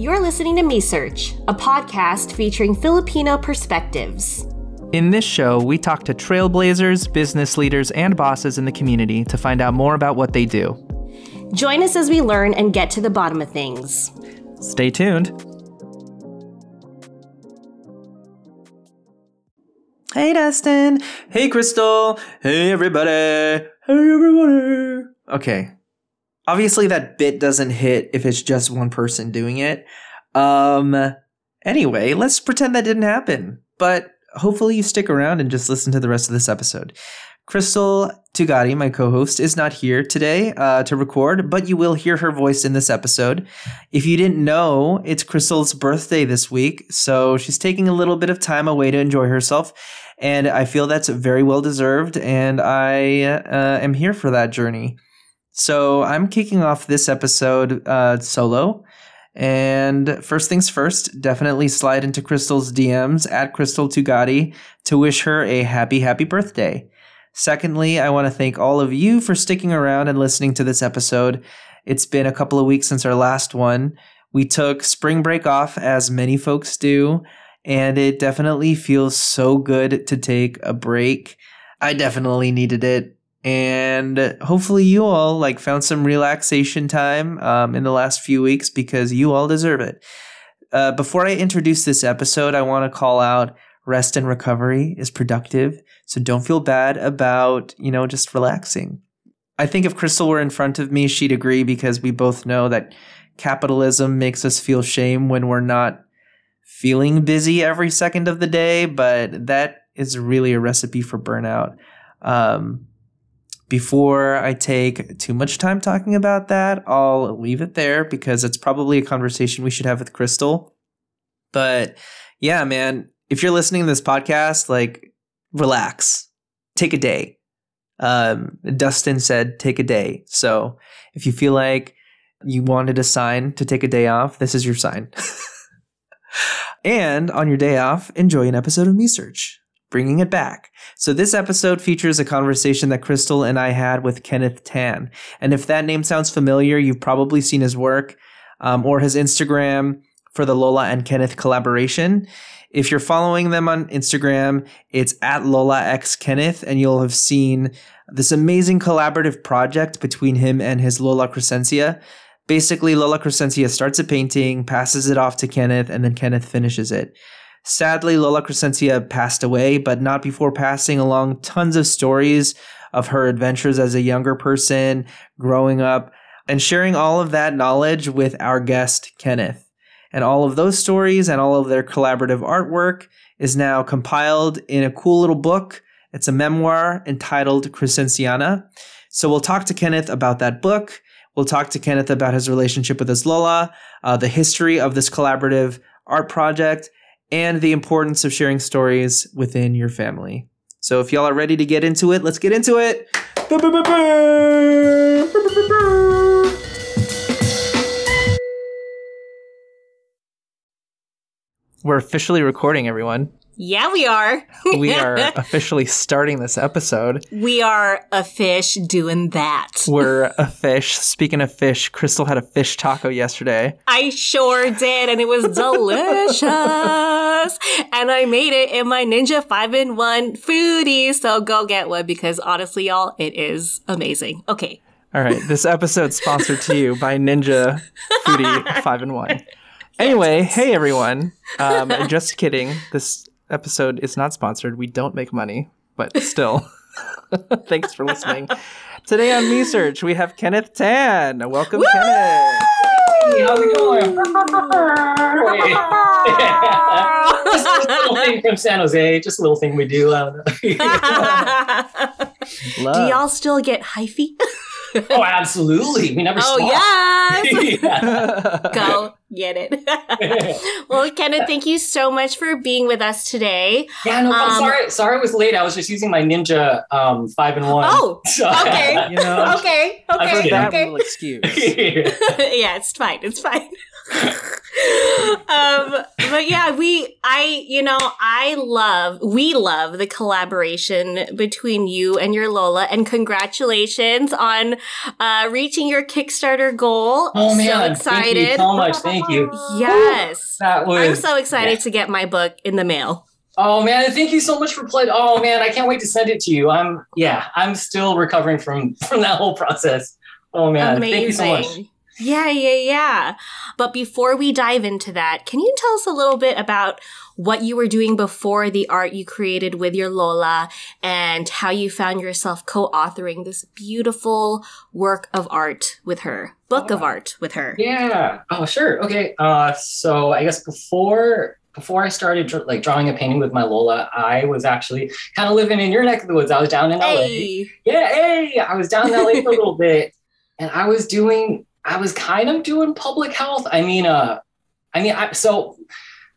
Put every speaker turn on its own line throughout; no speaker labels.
You're listening to Me Search, a podcast featuring Filipino perspectives.
In this show, we talk to trailblazers, business leaders, and bosses in the community to find out more about what they do.
Join us as we learn and get to the bottom of things.
Stay tuned. Hey, Dustin. Hey, Crystal. Hey, everybody. Hey, everybody. Okay. Obviously, that bit doesn't hit if it's just one person doing it. Um. Anyway, let's pretend that didn't happen. But hopefully, you stick around and just listen to the rest of this episode. Crystal Tugati, my co host, is not here today uh, to record, but you will hear her voice in this episode. If you didn't know, it's Crystal's birthday this week, so she's taking a little bit of time away to enjoy herself. And I feel that's very well deserved, and I uh, am here for that journey. So I'm kicking off this episode uh, solo. And first things first, definitely slide into Crystal's DMs at Crystal Tugati to wish her a happy, happy birthday. Secondly, I want to thank all of you for sticking around and listening to this episode. It's been a couple of weeks since our last one. We took spring break off, as many folks do, and it definitely feels so good to take a break. I definitely needed it. And hopefully, you all like found some relaxation time um, in the last few weeks because you all deserve it. Uh, before I introduce this episode, I want to call out rest and recovery is productive. So don't feel bad about, you know, just relaxing. I think if Crystal were in front of me, she'd agree because we both know that capitalism makes us feel shame when we're not feeling busy every second of the day, but that is really a recipe for burnout. Um, before I take too much time talking about that, I'll leave it there because it's probably a conversation we should have with Crystal. But yeah, man, if you're listening to this podcast, like relax, take a day. Um, Dustin said, take a day. So if you feel like you wanted a sign to take a day off, this is your sign. and on your day off, enjoy an episode of Me Search bringing it back. So this episode features a conversation that Crystal and I had with Kenneth Tan. And if that name sounds familiar, you've probably seen his work um, or his Instagram for the Lola and Kenneth collaboration. If you're following them on Instagram, it's at Lola X Kenneth, and you'll have seen this amazing collaborative project between him and his Lola Crescencia. Basically, Lola Crescencia starts a painting, passes it off to Kenneth, and then Kenneth finishes it. Sadly, Lola Crescencia passed away, but not before passing along tons of stories of her adventures as a younger person, growing up, and sharing all of that knowledge with our guest, Kenneth. And all of those stories and all of their collaborative artwork is now compiled in a cool little book. It's a memoir entitled Crescenciana. So we'll talk to Kenneth about that book. We'll talk to Kenneth about his relationship with his Lola, uh, the history of this collaborative art project, and the importance of sharing stories within your family. So if y'all are ready to get into it, let's get into it. We're officially recording, everyone.
Yeah, we are.
we are officially starting this episode.
We are a fish doing that.
We're a fish. Speaking of fish, Crystal had a fish taco yesterday.
I sure did, and it was delicious. And I made it in my Ninja 5 in 1 Foodi. So go get one because honestly, y'all, it is amazing. Okay.
All right. This episode's sponsored to you by Ninja Foodi 5 in 1. Anyway, hey everyone. Um, just kidding. This episode is not sponsored. We don't make money, but still. Thanks for listening. Today on Me Search, we have Kenneth Tan. Welcome,
Woo!
Kenneth.
Hey, how's it going? just a little thing from San Jose. Just a little thing we do. I don't
know.
do y'all still get hyphy?
oh, absolutely. We never
oh,
stop.
yes. Yeah. Go get it. well, Kenneth, thank you so much for being with us today.
Yeah, no, I'm
Um,
sorry. Sorry I was late. I was just using my Ninja um, 5 and 1.
Oh,
So-
okay.
You know,
Okay,
I
okay,
that
okay.
excuse.
yeah, it's fine. It's fine. Um, but yeah, we, I, you know, I love, we love the collaboration between you and your Lola, and congratulations on uh, reaching your Kickstarter goal.
Oh man,
so excited!
Thank you so much. Thank you.
Yes,
That was.
I'm so excited
yeah.
to get my book in the mail.
Oh man, thank you so much for playing. Oh man, I can't wait to send it to you. I'm yeah, I'm still recovering from from that whole process. Oh man,
Amazing.
thank you so much.
Yeah, yeah, yeah. But before we dive into that, can you tell us a little bit about what you were doing before the art you created with your Lola and how you found yourself co-authoring this beautiful work of art with her, book of art with her?
Yeah. Oh sure. Okay. Uh, so I guess before before I started like drawing a painting with my Lola, I was actually kind of living in your neck of the woods. I was down in LA.
Hey.
Yeah, hey, I was down in LA for a little bit, and I was doing, I was kind of doing public health. I mean, uh, I mean, I, so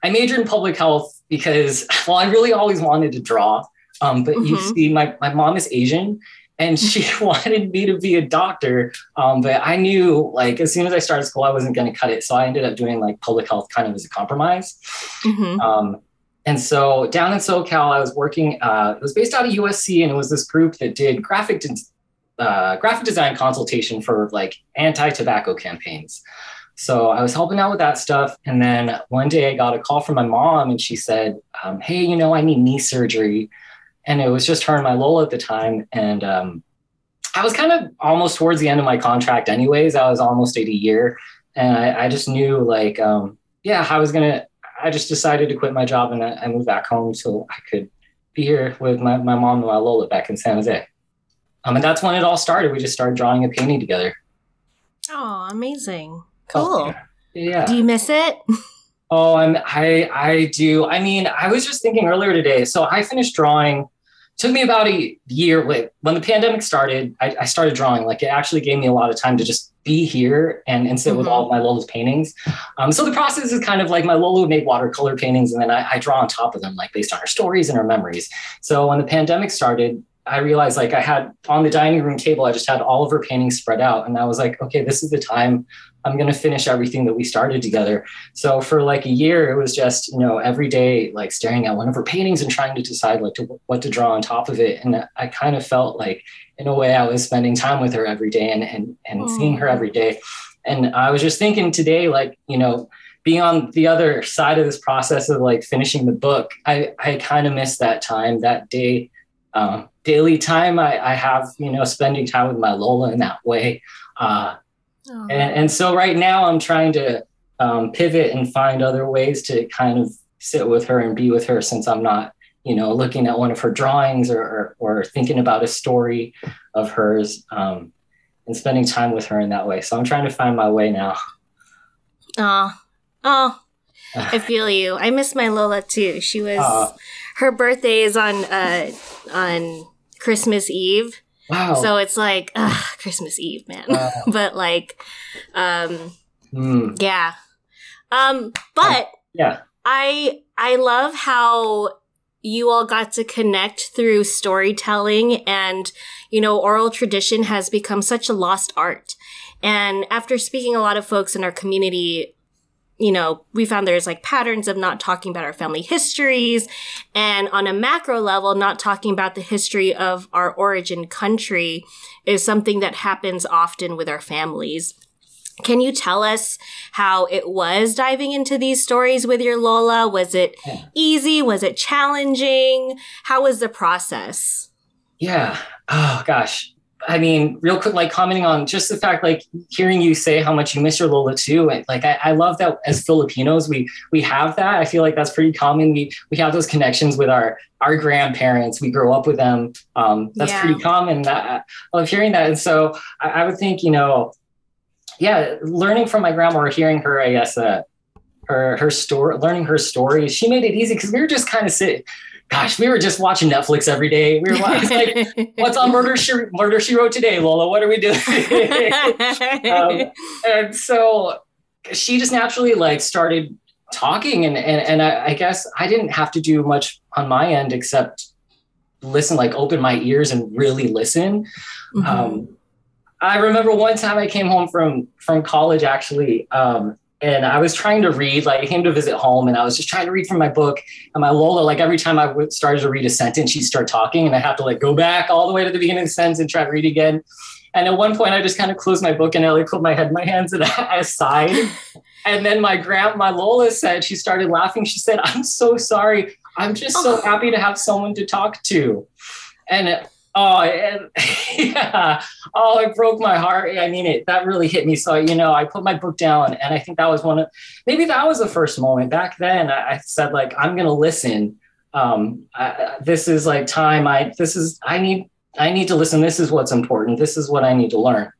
I majored in public health because, well, I really always wanted to draw. Um, but you
Mhm.
see, my my mom is Asian, and she wanted me to be a doctor. Um, but I knew, like, as soon as I started school, I wasn't going to cut it. So I ended up doing like public health, kind of as a compromise.
Mhm.
Um, and so down in SoCal, I was working. Uh, it was based out of USC, and it was this group that did graphic de- uh, graphic design consultation for like anti-tobacco campaigns. So I was helping out with that stuff, and then one day I got a call from my mom, and she said, um, "Hey, you know, I need knee surgery," and it was just her and my Lola at the time, and um, I was kind of almost towards the end of my contract, anyways. I was almost at a year, and I, I just knew like, um, yeah, I was gonna. I just decided to quit my job and I, I moved back home so I could be here with my, my mom and my Lola back in San Jose. Um, and that's when it all started. We just started drawing a painting together.
Oh, amazing.
Oh,
Cool.
Yeah.
Do you miss it?
Oh, I'm, I I do. I mean, I was just thinking earlier today. So I finished drawing. Took me about a year. When the pandemic started, I, I started drawing. Like it actually gave me a lot of time to just be here and, and sit with
Mhm.
all of my Lola's paintings. Um, so the process is kind of like my Lola would make watercolor paintings, and then I, I draw on top of them, like based on her stories and her memories. So when the pandemic started, I realized like I had on the dining room table, I just had all of her paintings spread out, and I was like, okay, this is the time I'm going to finish everything that we started together. So for like a year, it was just you know every day like staring at one of her paintings and trying to decide like to, what to draw on top of it. And I kind of felt like in a way I was spending time with her every day and and and seeing her every day. And I was just thinking today, like you know, being on the other side of this process of like finishing the book, I I kind of missed that time, that day. Um, daily time I, I have, you know, spending time with my Lola in that way. Uh,
Oh.
and, and so right now I'm trying to um, pivot and find other ways to kind of sit with her and be with her since I'm not, you know, looking at one of her drawings or, or, or thinking about a story of hers um, and spending time with her in that way. So I'm trying to find my way now.
Oh, oh, I feel you. I miss my Lola too. She was
Aw.
Her birthday is on uh on Christmas Eve,
Wow.
so it's like ugh, Christmas Eve, man.
Wow.
but like, um,
Mm,
yeah, um, but
yeah.
I I love how you all got to connect through storytelling and you know oral tradition has become such a lost art and after speaking a lot of folks in our community you know we found there's like patterns of not talking about our family histories and on a macro level not talking about the history of our origin country is something that happens often with our families can you tell us how it was diving into these stories with your Lola? Was it easy? Was it challenging? How was the process?
Yeah. Oh gosh. I mean, real quick, like commenting on just the fact, like hearing you say how much you miss your Lola too. and, Like I, I love that as Filipinos, we we have that. I feel like that's pretty common. We we have those connections with our our grandparents. We grow up with them. Um, that's
Yeah.
pretty common. That I love hearing that. And so I, I would think, you know, yeah, learning from my grandma or hearing her, I guess, uh, her her story, learning her story, she made it easy because we were just kind of sitting. Gosh, we were just watching Netflix every day. We were like What's on Murder She Murder She Wrote today, Lola? What are we doing? um, and so she just naturally like started talking, and and and I, I guess I didn't have to do much on my end except listen, like open my ears and really listen.
Mhm.
Um, I remember one time I came home from from college actually, um, and I was trying to read, like I came to visit home and I was just trying to read from my book. And my Lola, like every time I w- started to read a sentence, she'd start talking and I have to like go back all the way to the beginning of the sentence and try to read again. And at one point I just kind of closed my book and I like put my head in my hands and aside. and then my grand, my Lola said, she started laughing. She said, I'm so sorry. I'm just so oh. happy to have someone to talk to. And Oh, and, yeah. Oh, it broke my heart. I mean, it that really hit me. So, you know, I put my book down, and I think that was one of maybe that was the first moment. Back then, I, I said like, I'm to listen. Um, I, this is like time. I this is I need I need to listen. This is what's important. This is what I need to learn.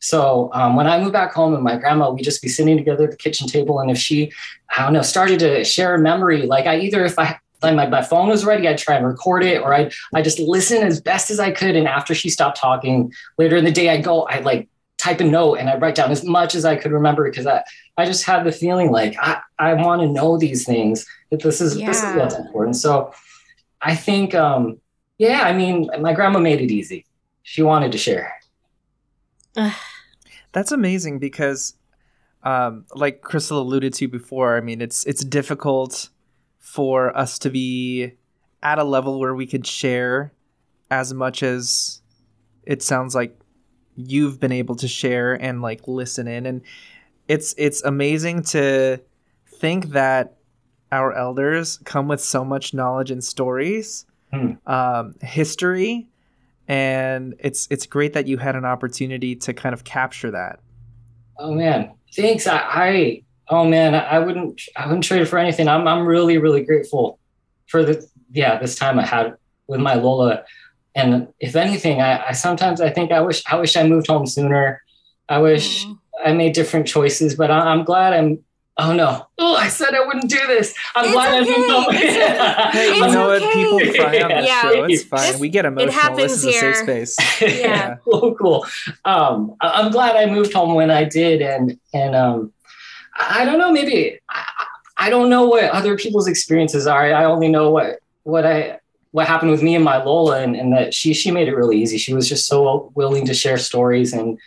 So um, when I moved back home and my grandma, we just be sitting together at the kitchen table, and if she, I don't know, started to share a memory, like I either if I like my, my phone was ready, I'd try and record it, or I I just listen as best as I could. And after she stopped talking, later in the day, I'd go, I like type a note and I write down as much as I could remember because I I just had the feeling like I I want to know these things that this is yeah. this is what's important. So I think um yeah, I mean my grandma made it easy. She wanted to share.
That's amazing because um, like Crystal alluded to before, I mean, it's it's difficult for us to be at a level where we could share as much as it sounds like you've been able to share and like listen in. And it's it's amazing to think that our elders come with so much knowledge and stories mm. um, history and it's it's great that you had an opportunity to kind of capture that.
Oh man. Thanks. I, I oh man, I wouldn't I wouldn't trade it for anything. I'm I'm really really grateful for the yeah this time I had with my Lola. And if anything, I, I sometimes I think I wish I wish I moved home sooner. I wish mm. I made different choices, but I, am glad I'm. Oh no! Oh, I said I wouldn't do this. I'm
it's
glad
okay.
I moved home.
hey, you know okay. what? People cry on this yeah. show. It's fine. It's, we get emotional. This is here. a safe space.
yeah. yeah. Cool, cool. Um, I'm glad I moved home when I did, and and um, I don't know. Maybe I, I don't know what other people's experiences are. I only know what what I what happened with me and my Lola, and, and that she she made it really easy. She was just so willing to share stories. And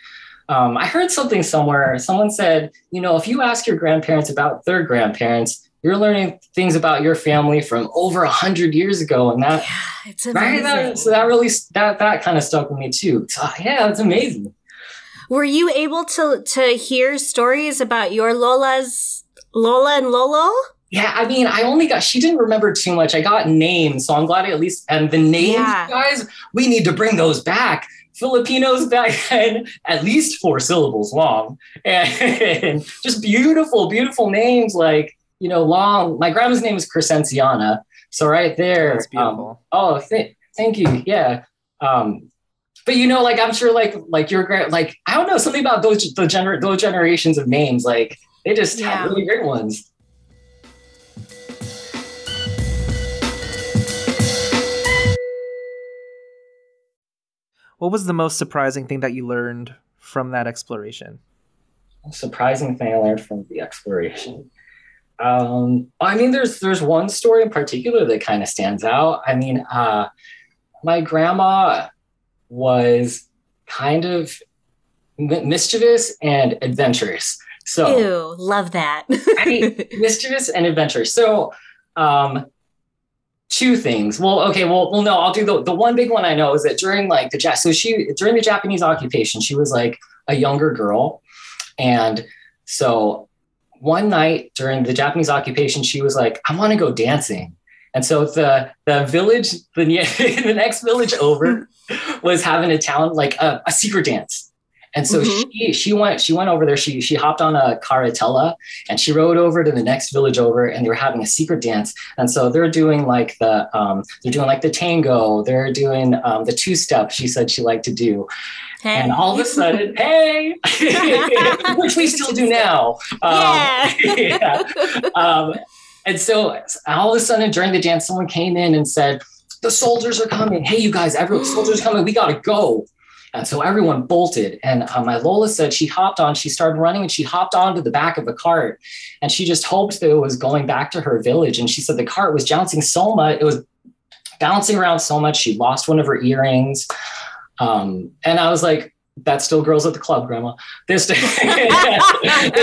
um, I heard something somewhere. Someone said, you know, if you ask your grandparents about their grandparents, you're learning things about your family from over a hundred years ago, and that
yeah. Right,
that, so that really that that kind of stuck with me too. So, yeah, it's amazing.
Were you able to to hear stories about your Lola's Lola and Lolo?
Yeah, I mean, I only got she didn't remember too much. I got names, so I'm glad I at least and the names, yeah. guys, we need to bring those back. Filipinos back then, at least four syllables long, and just beautiful, beautiful names like you know long. My grandma's name is Crescenciana, so right there.
That's beautiful. Um,
oh, th- thank you. Yeah. Um, but you know, like I'm sure, like like your grand, like I don't know something about those the gener- those generations of names, like they just yeah. have really great ones.
What was the most surprising thing that you learned from that exploration?
Surprising thing I learned from the exploration. Um, I mean, there's there's one story in particular that kind of stands out. I mean, uh, my grandma was kind of mischievous and adventurous. So,
Ew, love that.
I, mischievous and adventurous. So, um, two things. Well, okay, well, well, no, I'll do the the one big one I know is that during like the so she during the Japanese occupation, she was like a younger girl, and so one night during the Japanese occupation, she was like, I want to go dancing. And so the the village, the, the next village over, was having a town like a, a secret dance. And so mm-hmm. she she went she went over there. She she hopped on a carretella and she rode over to the next village over, and they were having a secret dance. And so they're doing like the um, they're doing like the tango. They're doing um, the two step. She said she liked to do. Hey. And all of a sudden, hey, which we still do now.
Um, yeah.
yeah. Um, and so all of a sudden during the dance, someone came in and said, the soldiers are coming. Hey, you guys, everyone, soldiers coming. We got to go. And so everyone bolted. And uh, my Lola said she hopped on, she started running and she hopped onto the back of a cart. And she just hoped that it was going back to her village. And she said the cart was jouncing so much, it was bouncing around so much. She lost one of her earrings. Um, and I was like, that's still girls at the club, grandma. They still,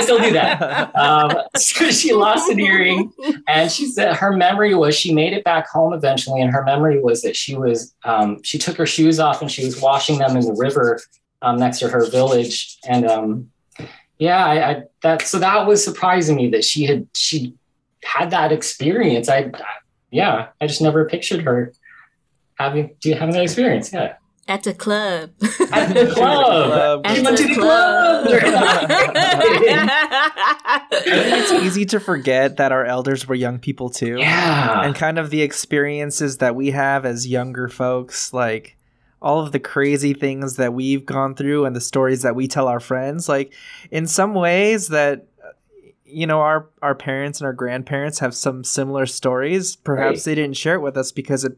still do that. Um, so she lost an earring, and she said her memory was she made it back home eventually, and her memory was that she was um, she took her shoes off and she was washing them in the river um, next to her village, and um, yeah, I, I, that so that was surprising me that she had she had that experience. I, I yeah, I just never pictured her having having that experience. Yeah.
At the club.
At the club.
At
She went
the
to the club.
it's easy to forget that our elders were young people too.
yeah.
And kind of the experiences that we have as younger folks, like all of the crazy things that we've gone through and the stories that we tell our friends, like in some ways that uh, you know our our parents and our grandparents have some similar stories. Perhaps
Right.
they didn't share it with us because it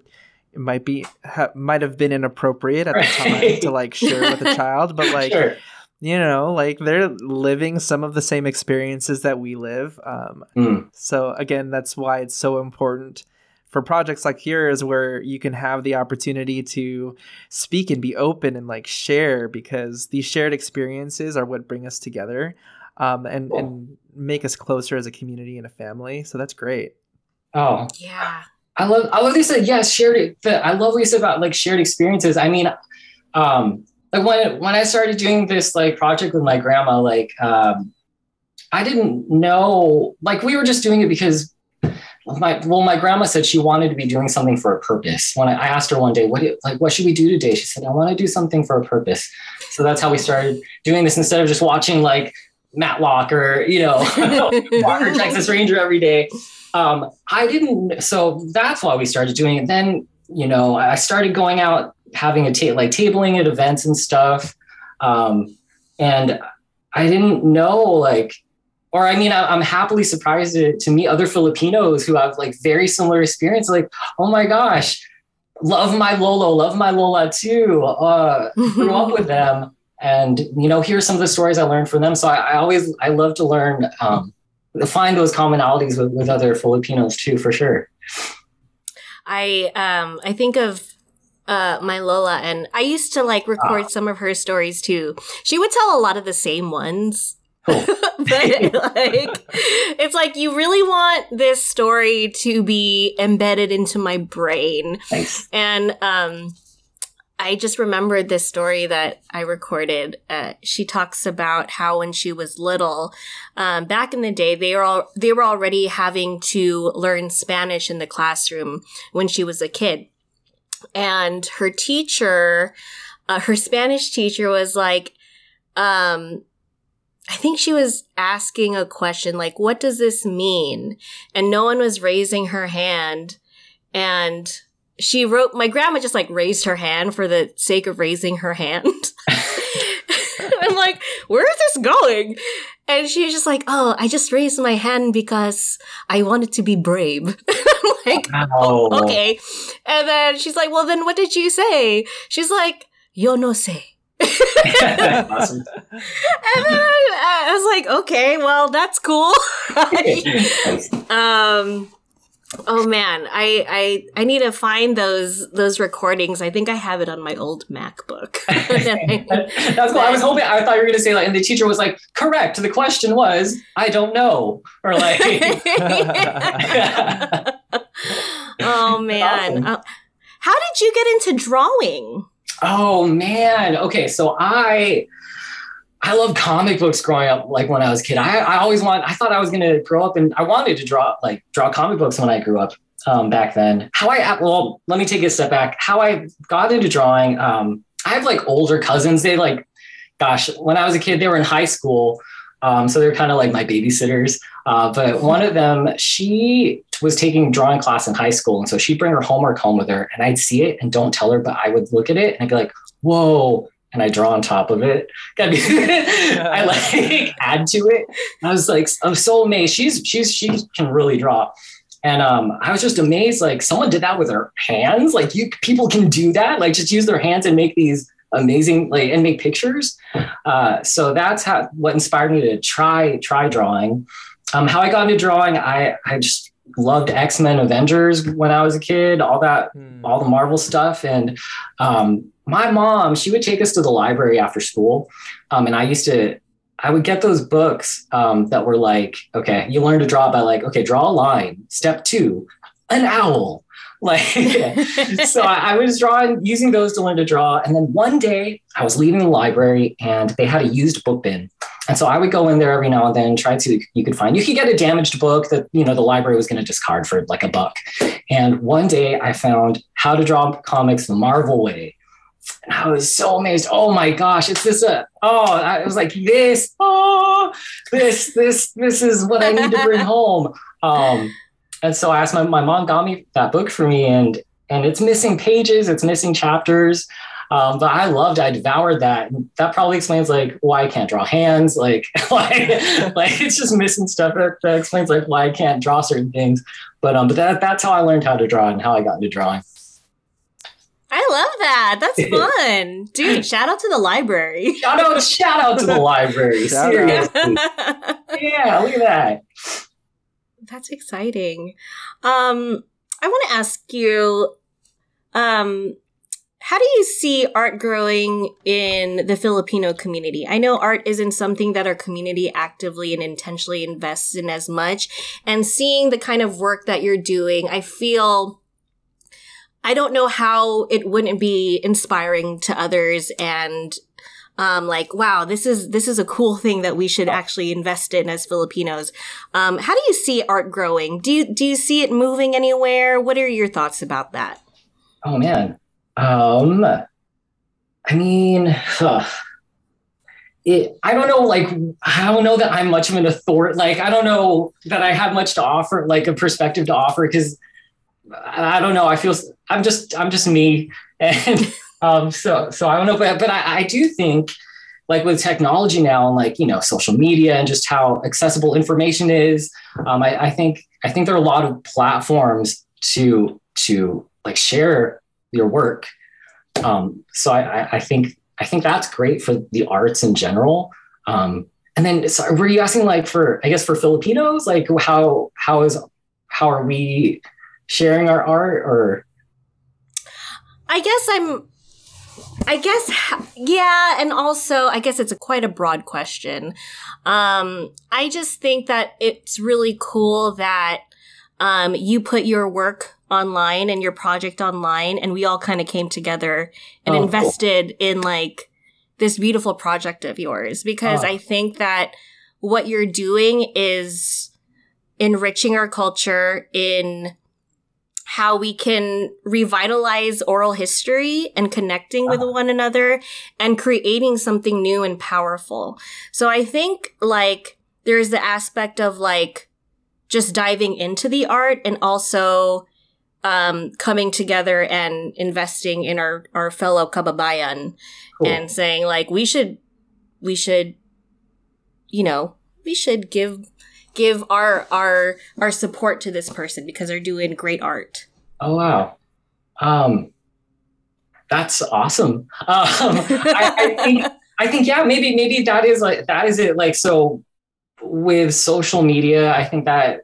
it might be ha- might have been inappropriate at the time to like share with a child, but like
sure.
you know, like they're living some of the same experiences that we live. Um,
Mm.
so again, that's why it's so important for projects like yours, where you can have the opportunity to speak and be open and like share, because these shared experiences are what bring us together, um, and
Cool.
and make us closer as a community and a family. So that's great.
Oh,
yeah.
I love I love what you said. Yes, shared. I love what you said about like shared experiences. I mean, um, like when when I started doing this like project with my grandma, like um, I didn't know. Like we were just doing it because my well, my grandma said she wanted to be doing something for a purpose. When I, I asked her one day, what like what should we do today? She said, I want to do something for a purpose. So that's how we started doing this instead of just watching like Matlock or you know Walker Texas Ranger every day. Um, I didn't, so that's why we started doing it. Then, you know, I started going out, having a ta- like tabling at events and stuff. Um, and I didn't know, like, or I mean, I, I'm happily surprised to, to meet other Filipinos who have like very similar experience. Like, oh my gosh, love my Lolo, love my Lola too. Uh, grew up with them and you know here's some of the stories i learned from them so i, I always i love to learn um, find those commonalities with, with other filipinos too for sure
I um I think of uh my Lola and I used to like record some of her stories too. She would tell a lot of the same ones.
Cool.
but like it's like you really want this story to be embedded into my brain.
thanks
And um I just remembered this story that I recorded. Uh, she talks about how when she was little, um, back in the day, they were all, they were already having to learn Spanish in the classroom when she was a kid, and her teacher, uh, her Spanish teacher, was like, um, I think she was asking a question like, "What does this mean?" And no one was raising her hand, and she wrote my grandma just like raised her hand for the sake of raising her hand. I'm like where is this going? And she was just like oh i just raised my hand because i wanted to be brave. I'm like
oh
okay. And then she's like well then what did you say? She's like yo no sé.
Awesome.
And then I, I was like okay well that's cool. Um oh man. I, I i need to find those those recordings. I think i have it on my old macbook.
That's cool. I was hoping i thought you were going to say like and the teacher was like correct. The question was i don't know. Or like
oh man.
Awesome.
Uh, how did you get into drawing?
Oh man. Okay, so I I love comic books growing up like when I was a kid. I, I always want I thought I was gonna grow up and I wanted to draw like draw comic books when I grew up um, back then. How I well, let me take a step back. How I got into drawing, um, I have like older cousins. They like, gosh, when I was a kid, they were in high school. Um, so they're kind of like my babysitters. Uh, but one of them, she was taking drawing class in high school. And so she'd bring her homework home with her and I'd see it and don't tell her, but I would look at it and I'd be like, whoa. And I draw on top of it. I like add to it. I was like, I'm so amazed. She's, she's, she can really draw. And um, I was just amazed, like someone did that with their hands. Like you, people can do that. Like just use their hands and make these amazing, like and make pictures. Uh, so that's how what inspired me to try try drawing. Um, how I got into drawing, I I just loved X Men, Avengers when I was a kid. All that
Hmm.
all the Marvel stuff. And um, my mom, she would take us to the library after school. Um, and I used to, I would get those books um, that were like, okay, you learn to draw by like, okay, draw a line. Step two, an owl. Like, so I, I was drawing using those to learn to draw. And then one day I was leaving the library and they had a used book bin. And so I would go in there every now and then, try to, you could find, you could get a damaged book that, you know, the library was going to discard for like a buck. And one day I found How to Draw Comics the Marvel Way. And I was so amazed. Oh my gosh, it's this, uh, oh, I was like, this, oh, this, this, this is what I need to bring home. Um, and so I asked my, my mom got me that book for me and, and it's missing pages, it's missing chapters. Um, but I loved, I devoured that. That probably explains like why I can't draw hands. Like, like, like it's just missing stuff that, that explains like why I can't draw certain things. But um, but that, that's how I learned how to draw and how I got into drawing.
I love that. That's fun. Dude, shout out to the library.
Shout out, shout out to the library.
Shout
Seriously. Yeah, look at that.
That's exciting. Um, I want to ask you, um, how do you see art growing in the Filipino community? I know art isn't something that our community actively and intentionally invests in as much. And seeing the kind of work that you're doing, I feel I don't know how it wouldn't be inspiring to others and um, like, wow, this is this is a cool thing that we should actually invest in as Filipinos. Um, how do you see art growing? Do you do you see it moving anywhere? What are your thoughts about that?
Oh man. Um I mean, huh. it, I don't know, like, I don't know that I'm much of an authority. Like, I don't know that I have much to offer, like a perspective to offer, because I don't know. I feel I'm just I'm just me, and um, so so I don't know, but but I, I do think like with technology now and like you know social media and just how accessible information is, um, I, I think I think there are a lot of platforms to to like share your work. Um, so I, I think I think that's great for the arts in general. Um, and then were you asking like for I guess for Filipinos like how how is how are we sharing our art or
I guess I'm I guess yeah, and also I guess it's a quite a broad question. Um I just think that it's really cool that um you put your work online and your project online and we all kind of came together and
Oh, cool.
invested in like this beautiful project of yours because
Oh.
I think that what you're doing is enriching our culture in how we can revitalize oral history and connecting with one another and creating something new and powerful. So I think like there's the aspect of like just diving into the art and also um, coming together and investing in our, our fellow kababayan
Cool.
and saying like we should we should you know we should give give our our our support to this person because they're doing great art
Oh wow, um, that's awesome. Um, I, I think I think yeah, maybe maybe that is like that is it. Like so, with social media, I think that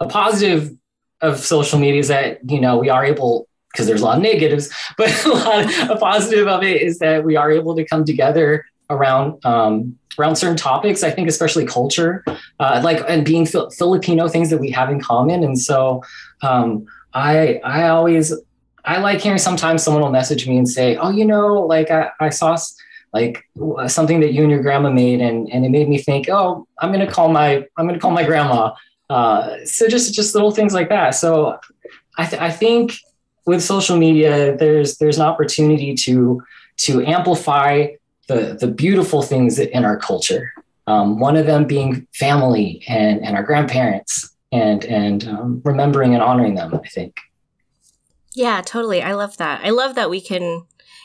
a positive of social media is that you know we are able because there's a lot of negatives, but a, lot a positive of it is that we are able to come together around um, around certain topics. I think especially culture, uh, like and being Fil- Filipino things that we have in common, and so um, I I always I like hearing sometimes someone will message me and say, oh, you know, like I, I saw like something that you and your grandma made, and and it made me think, oh, I'm gonna call my I'm gonna call my grandma. Uh, so just just little things like that. So I th- I think with social media, there's there's an opportunity to to amplify the the beautiful things in our culture. Um, one of them being family and and our grandparents and and um, remembering and honoring them. I think.
yeah totally i love that i love that we can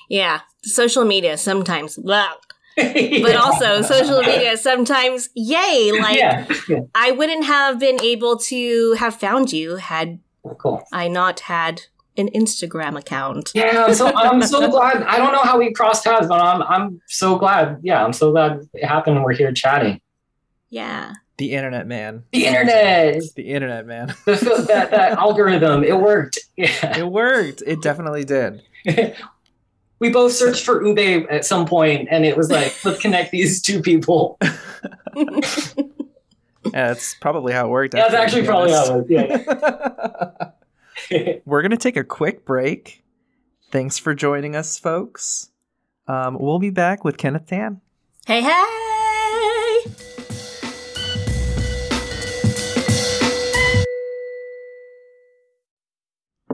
yeah social media sometimes blah, but also social media sometimes yay like
yeah, yeah,
i wouldn't have been able to have found you had
cool.
i not had an instagram account
Yeah, so I'm so glad. I don't know how we crossed paths, but I'm I'm so glad. Yeah, I'm so glad it happened. We're here chatting.
yeah
The internet, man.
The internet,
The internet, man.
that that algorithm, it worked. Yeah.
It worked. It definitely did.
we both searched for ube at some point, and it was like, let's connect these two people.
Yeah, that's probably how it worked.
That's actually
to be
probably how it was. Yeah.
We're going to take a quick break. Thanks for joining us, folks. Um, we'll be back with Kenneth Tan.
hey, hey!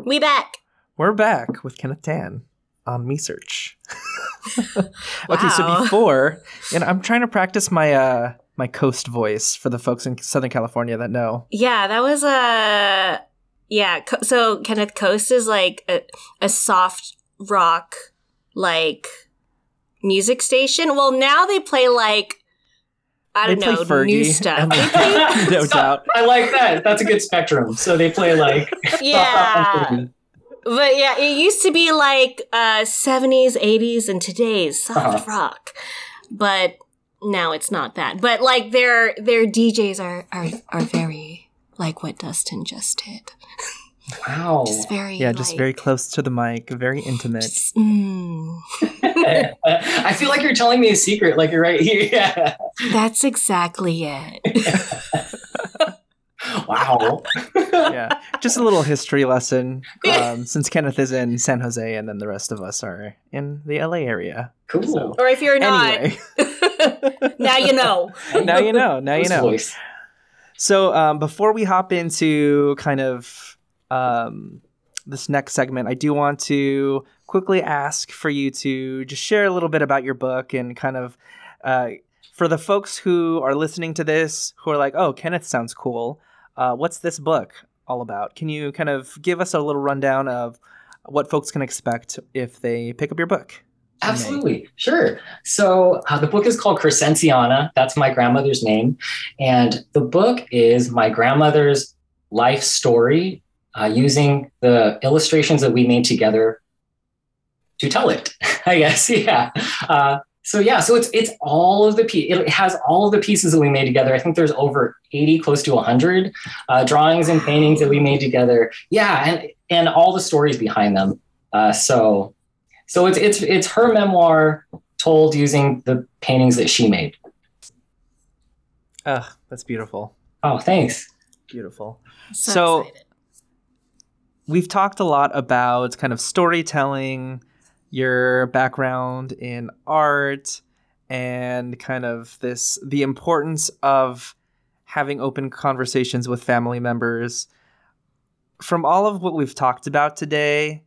We back.
We're back with Kenneth Tan on Me Search. Okay, so before, and I'm trying to practice my uh my coast voice for the folks in Southern California that know.
Yeah, that was a yeah. Co- so Kenneth Coast is like a, a soft rock like music station. Well, now they play like I don't know
play
new stuff.
and-
play-
no doubt.
I like that. That's a good spectrum. So they play like
yeah, but yeah, it used to be like uh 70s, 80s, and today's soft
Uh-huh.
rock, but now it's not that. But like their their DJs are are are very like what Dustin just did.
wow.
Just very
Yeah, just
like-
very close to the mic, very intimate.
Just, mm.
I feel like you're telling me a secret, like you're right here. Yeah.
That's exactly it.
Wow.
yeah, just a little history lesson. Um, since Kenneth is in San Jose, and then the rest of us are in the LA area.
Cool.
So-
or if you're not,
Anyway,
now you know.
now you know. Now you know.
voice?
So um, before we hop into kind of um, this next segment, I do want to quickly ask for you to just share a little bit about your book and kind of uh, for the folks who are listening to this who are like, "Oh, Kenneth sounds cool. Uh, what's this book all about?" Can you kind of give us a little rundown of what folks can expect if they pick up your book?
Absolutely, sure. So uh, the book is called Crescenciana. That's my grandmother's name, and the book is my grandmother's life story uh, using the illustrations that we made together to tell it. I guess, yeah. Uh, so yeah, so it's it's all of the pe- it has all of the pieces that we made together. I think there's over eighty, close to hundred uh, drawings and paintings that we made together. Yeah, and and all the stories behind them. Uh, so so it's it's it's her memoir told using the paintings that she made.
Ugh, that's beautiful.
Oh, thanks.
Beautiful.
So,
So- we've talked a lot about kind of storytelling, your background in art, and kind of this the importance of having open conversations with family members. From all of what we've talked about today,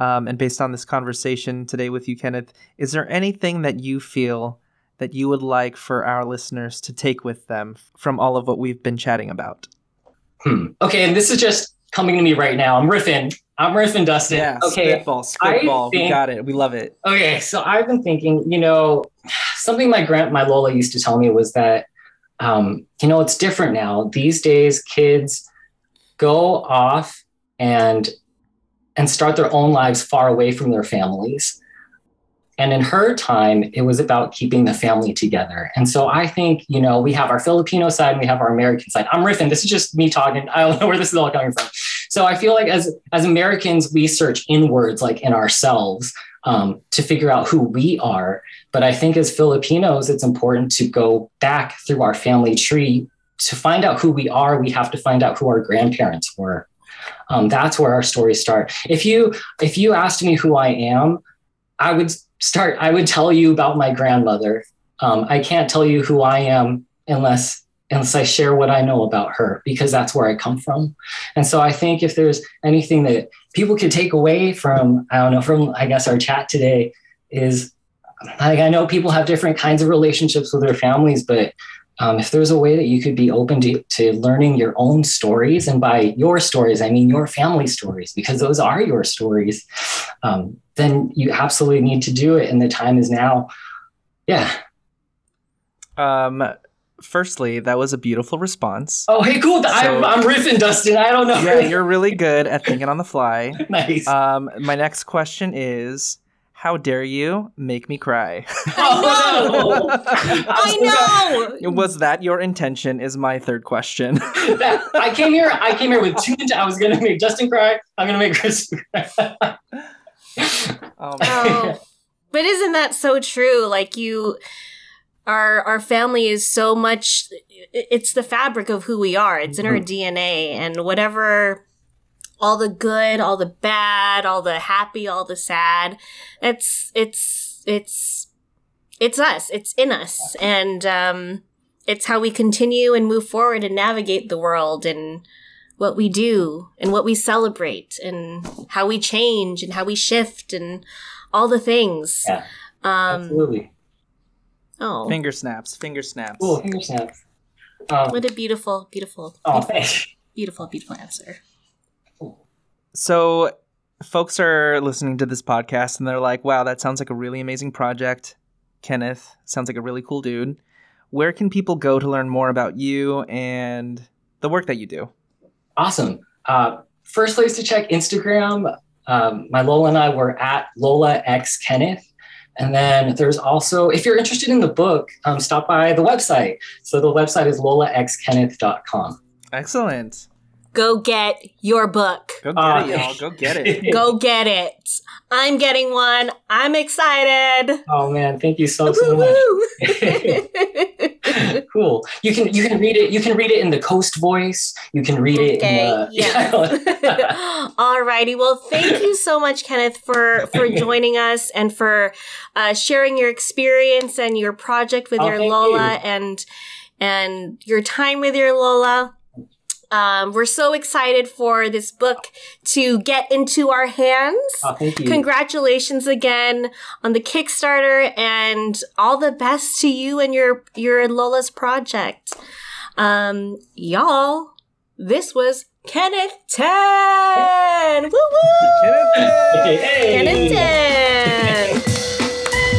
um, and based on this conversation today with you, Kenneth, is there anything that you feel that you would like for our listeners to take with them from all of what we've been chatting about?
Hmm. Okay, and this is just coming to me right now. I'm riffing. I'm riffing, Dustin.
Yeah,
okay.
spitball, spitball. We got it. We love it.
Okay, so I've been thinking, you know, something my grand my Lola used to tell me was that um, you know, it's different now. These days kids go off and and start their own lives far away from their families. And in her time, it was about keeping the family together. And so I think, you know, we have our Filipino side and we have our American side. I'm riffing. This is just me talking. I don't know where this is all coming from. So I feel like as as Americans, we search inwards, like in ourselves, um, to figure out who we are. But I think as Filipinos, it's important to go back through our family tree to find out who we are. We have to find out who our grandparents were. Um, that's where our stories start. If you if you asked me who I am, I would start. I would tell you about my grandmother. Um, I can't tell you who I am unless unless I share what I know about her because that's where I come from. And so I think if there's anything that people could take away from I don't know from I guess our chat today is like I know people have different kinds of relationships with their families, but um, if there's a way that you could be open to, to learning your own stories, and by your stories, I mean your family stories, because those are your stories, um, then you absolutely need to do it. And the time is now. Yeah.
Um, firstly, that was a beautiful response.
Oh, hey, cool. I'm, I'm riffing, Dustin. I don't know.
Yeah, you're really good at thinking on the fly.
nice.
Um, my next question is, how dare you make me cry?
Oh, no.
I know.
Was that your intention? Is my third question.
That- I came here. I came here with two. I was gonna make Justin cry. I'm gonna make Chris cry.
Um,
Oh, But isn't that so true? Like you, our our family is so much. It's the fabric of who we are. It's in our DNA, and whatever, all the good, all the bad, all the happy, all the sad. It's it's it's it's us. It's in us, and um, it's how we continue and move forward and navigate the world and what we do and what we celebrate and how we change and how we shift and all the things.
Yeah.
Um,
Absolutely.
oh,
Finger snaps, finger snaps.
Cool. Finger snaps. Um,
what a beautiful, beautiful,
oh,
beautiful, beautiful, beautiful answer.
So, folks are listening to this podcast and they're like, wow, that sounds like a really amazing project. Kenneth sounds like a really cool dude. Where can people go to learn more about you and the work that you do?
Awesome. Uh, first place to check Instagram. Um, my Lola and I were at Lola X Kenneth. And then there's also, if you're interested in the book, um, stop by the website. So the website is lolaxkenneth.com.
Excellent.
Go get your book.
Go get
Uh,
it, y'all. Go get it.
Go get it. I'm getting one. I'm excited.
Oh man, thank you so so much. Cool. You can you can read it. You can read it in the coast voice. You can read it.
Okay,
In the,
yes. Alrighty. Well, thank you so much, Kenneth, for for joining us and for uh, sharing your experience and your project with
Oh,
your Lola
you.
and and your time with your Lola. Um, we're so excited for this book to get into our hands.
oh, thank you.
Congratulations again on the Kickstarter and all the best to you and your your Lola's project. Um y'all, this was Kenneth 10. Woo woo!
Okay, hey.
Kenneth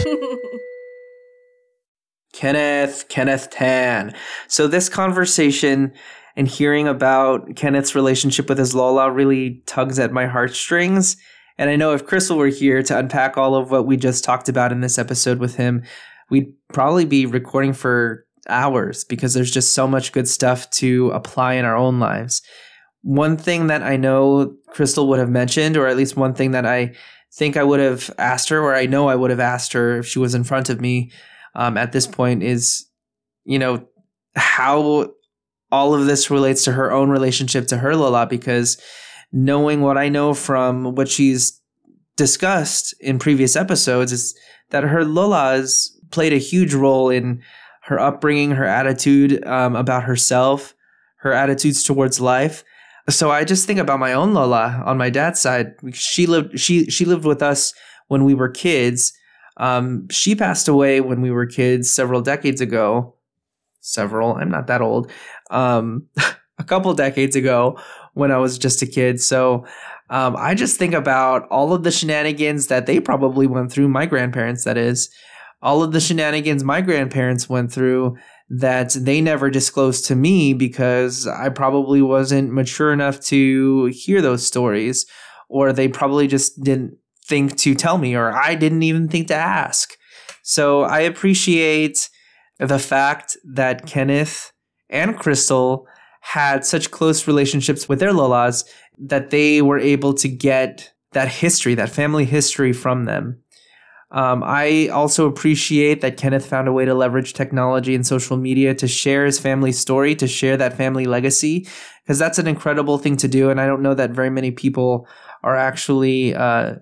10.
Kenneth, Kenneth Tan. So this conversation and hearing about Kenneth's relationship with his Lola really tugs at my heartstrings. And I know if Crystal were here to unpack all of what we just talked about in this episode with him, we'd probably be recording for hours because there's just so much good stuff to apply in our own lives. One thing that I know Crystal would have mentioned, or at least one thing that I think I would have asked her, or I know I would have asked her if she was in front of me, um, at this point is, you know, how all of this relates to her own relationship to her Lola, because knowing what I know from what she's discussed in previous episodes is that her Lola has played a huge role in her upbringing, her attitude um, about herself, her attitudes towards life. So I just think about my own Lola on my dad's side. She lived she she lived with us when we were kids. Um, she passed away when we were kids several decades ago. Several, I'm not that old. Um, a couple decades ago when I was just a kid. So um, I just think about all of the shenanigans that they probably went through, my grandparents, that is, all of the shenanigans my grandparents went through that they never disclosed to me because I probably wasn't mature enough to hear those stories, or they probably just didn't think to tell me, or I didn't even think to ask. So I appreciate the fact that Kenneth and Crystal had such close relationships with their Lolas that they were able to get that history, that family history from them. Um, I also appreciate that Kenneth found a way to leverage technology and social media to share his family story, to share that family legacy, because that's an incredible thing to do. And I don't know that very many people are actually uh,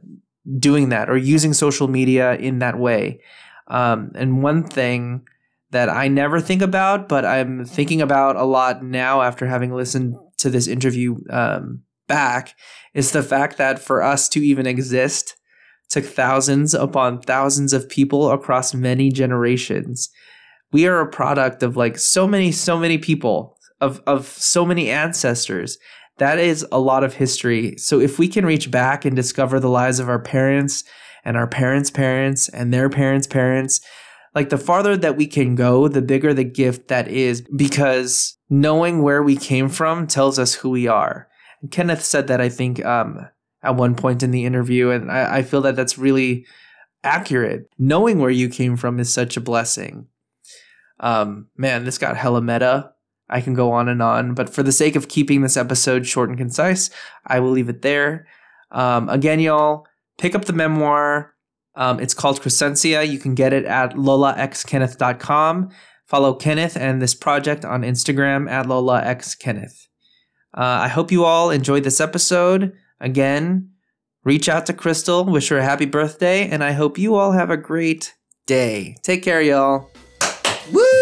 doing that or using social media in that way. Um, and one thing that I never think about, but I'm thinking about a lot now after having listened to this interview um, back, is the fact that for us to even exist took thousands upon thousands of people across many generations. We are a product of like so many, so many people, of, of so many ancestors. That is a lot of history. So if we can reach back and discover the lives of our parents and our parents' parents and their parents' parents, like the farther that we can go, the bigger the gift that is because knowing where we came from tells us who we are. And Kenneth said that, I think, um, at one point in the interview, and I, I feel that that's really accurate. Knowing where you came from is such a blessing. Um, man, this got hella meta. I can go on and on, but for the sake of keeping this episode short and concise, I will leave it there. Um, again, y'all, pick up the memoir. Um, it's called Crescencia. You can get it at lolaxkenneth.com. Follow Kenneth and this project on Instagram at lolaxkenneth. Uh, I hope you all enjoyed this episode. Again, reach out to Crystal, wish her a happy birthday, and I hope you all have a great day. Take care, y'all. Woo!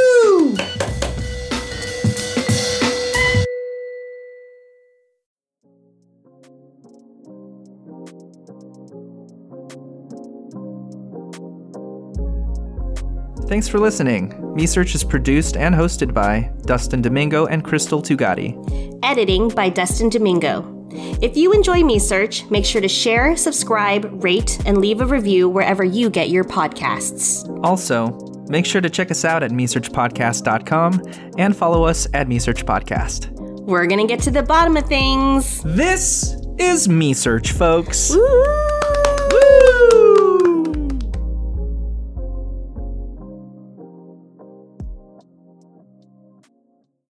Thanks for listening. MeSearch is produced and hosted by Dustin Domingo and Crystal Tugati.
Editing by Dustin Domingo. If you enjoy MeSearch, make sure to share, subscribe, rate, and leave a review wherever you get your podcasts.
Also, make sure to check us out at MeSearchPodcast.com and follow us at MeSearchPodcast.
We're gonna get to the bottom of things.
This is MeSearch, folks.
Woo!